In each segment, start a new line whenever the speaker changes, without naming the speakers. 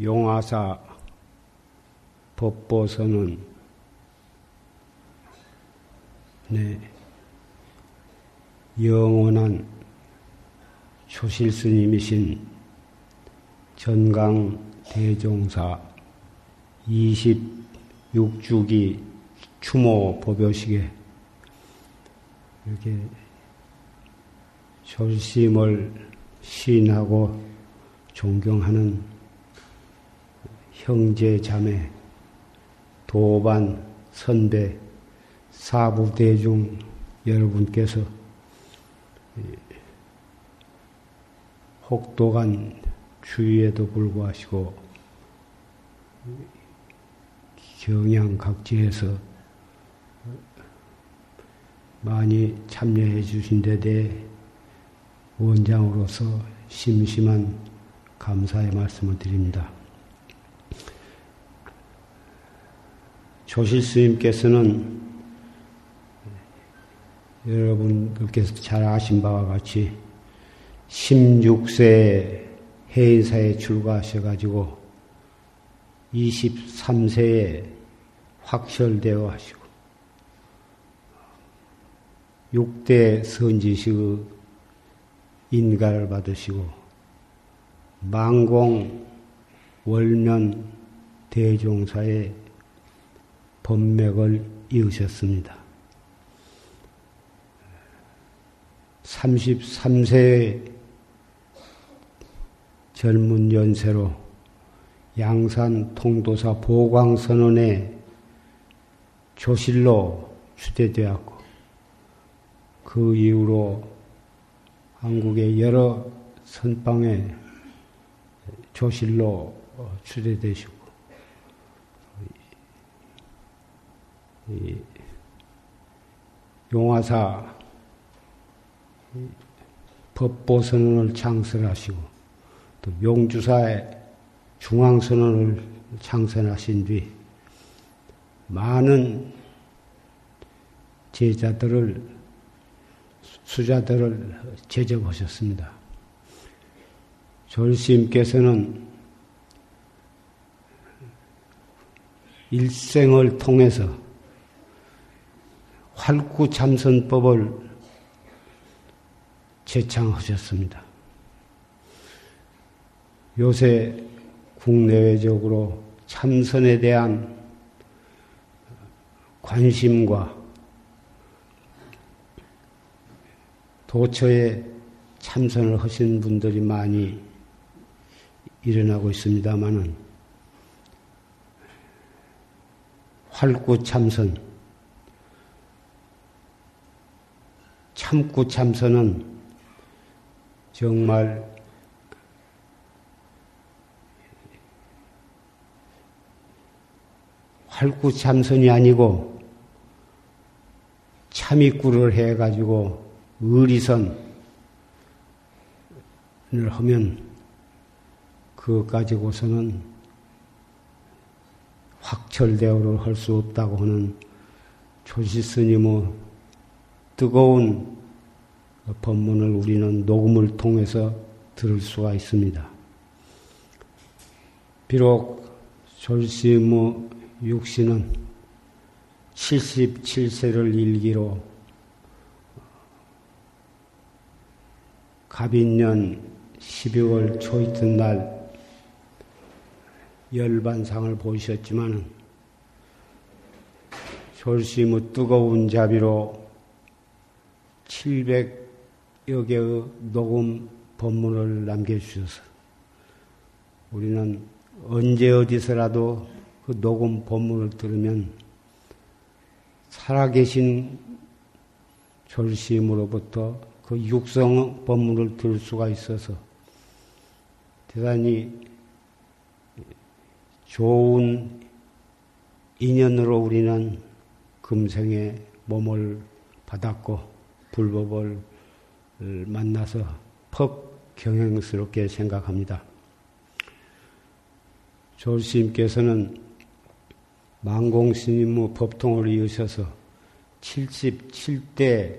용화사 법보서는 네, 영원한 조실 스님이신 전강 대종사 26주기 추모 법요식에 이렇게 졸심을 시인하고 존경하는 형제 자매, 도반, 선배, 사부 대중 여러분께서 혹독한 주의에도 불구하시고 경양 각지에서 많이 참여해 주신 데 대해 원장으로서 심심한 감사의 말씀을 드립니다. 조실 스님께서는 여러분들께서 잘 아신 바와 같이 16세 해인사에 출가하셔가지고 23세에 확철되어 하시고 6대 선지식의 인가를 받으시고 망공 월면 대종사의 법맥을 이으셨습니다. 33세의 젊은 연세로 양산 통도사 보광선언에 조실로 추대되었고 그 이후로 한국의 여러 선방에 조실로 추대되시고 용화사 법보선언을 창설하시고 또 용주사의 중앙선언을 창설하신 뒤 많은 제자들을 수자들을 제접하셨습니다. 졸시님께서는 일생을 통해서 활구참선법을 제창하셨습니다. 요새 국내외적으로 참선에 대한 관심과 도처에 참선을 하신 분들이 많이 일어나고 있습니다만은 활구 참선, 참구 참선은 정말 활구 참선이 아니고 참입구를 해가지고 의리선을 하면 그것 가지고서는 확철대오를 할 수 없다고 하는 조시 스님의 뜨거운 법문을 우리는 녹음을 통해서 들을 수가 있습니다. 비록 조시스님의 육신은 77세를 일기로 갑인년 12월 초이튿날 열반상을 보이셨지만 졸심의 뜨거운 자비로 700여 개의 녹음 법문을 남겨주셔서 우리는 언제 어디서라도 그 녹음 법문을 들으면 살아계신 졸심으로부터 그 육성 법문을 들을 수가 있어서 대단히 좋은 인연으로 우리는 금생에 몸을 받았고 불법을 만나서 퍽 경행스럽게 생각합니다. 조스님께서는 망공스님의 법통을 이으셔서 77대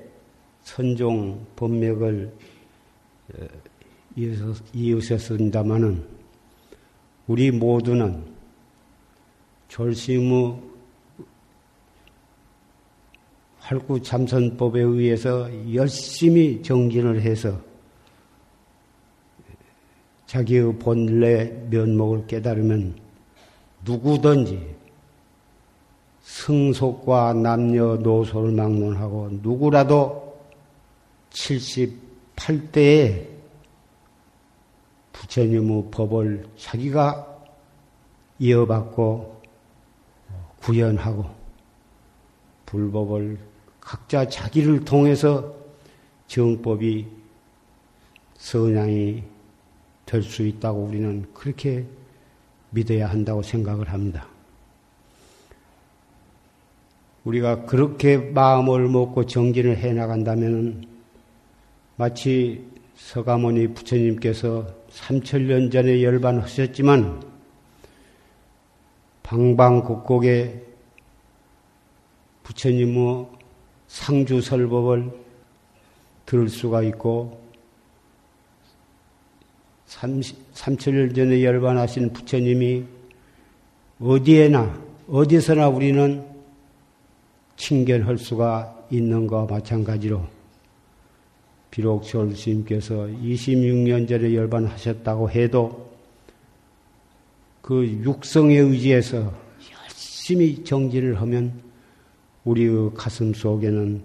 선종 법맥을 어, 이으셨습니다마는 우리 모두는 졸심의 활구 참선법에 의해서 열심히 정진을 해서 자기의 본래 면목을 깨달으면 누구든지 승속과 남녀 노소를 막론하고 누구라도 78대에 부처님의 법을 자기가 이어받고 구현하고 불법을 각자 자기를 통해서 정법이 선양이 될 수 있다고 우리는 그렇게 믿어야 한다고 생각을 합니다. 우리가 그렇게 마음을 먹고 정진을 해 나간다면 마치 서가모니 부처님께서 3천년 전에 열반하셨지만 방방곡곡에 부처님의 상주설법을 들을 수가 있고 3천년 전에 열반하신 부처님이 어디에나 어디서나 우리는 친견할 수가 있는 것과 마찬가지로 비록 졸스님께서 26년 전에 열반하셨다고 해도 그 육성에 의지해서 열심히 정진을 하면 우리의 가슴 속에는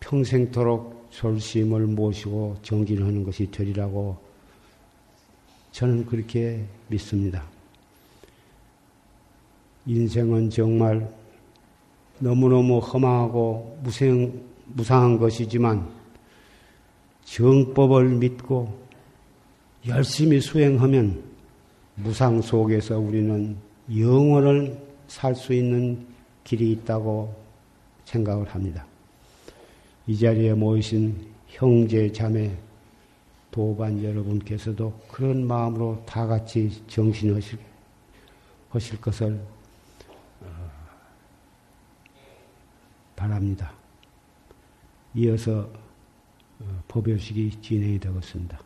평생토록 졸심을 모시고 정진하는 것이 되리라고 저는 그렇게 믿습니다. 인생은 정말 너무너무 험하고 무생, 무상한 것이지만 정법을 믿고 열심히 수행하면 무상 속에서 우리는 영원을 살 수 있는 길이 있다고 생각을 합니다. 이 자리에 모이신 형제, 자매, 도반 여러분께서도 그런 마음으로 다 같이 정신하실 하실 것을 바랍니다. 이어서 어, 법요식이 진행이 되겠습니다.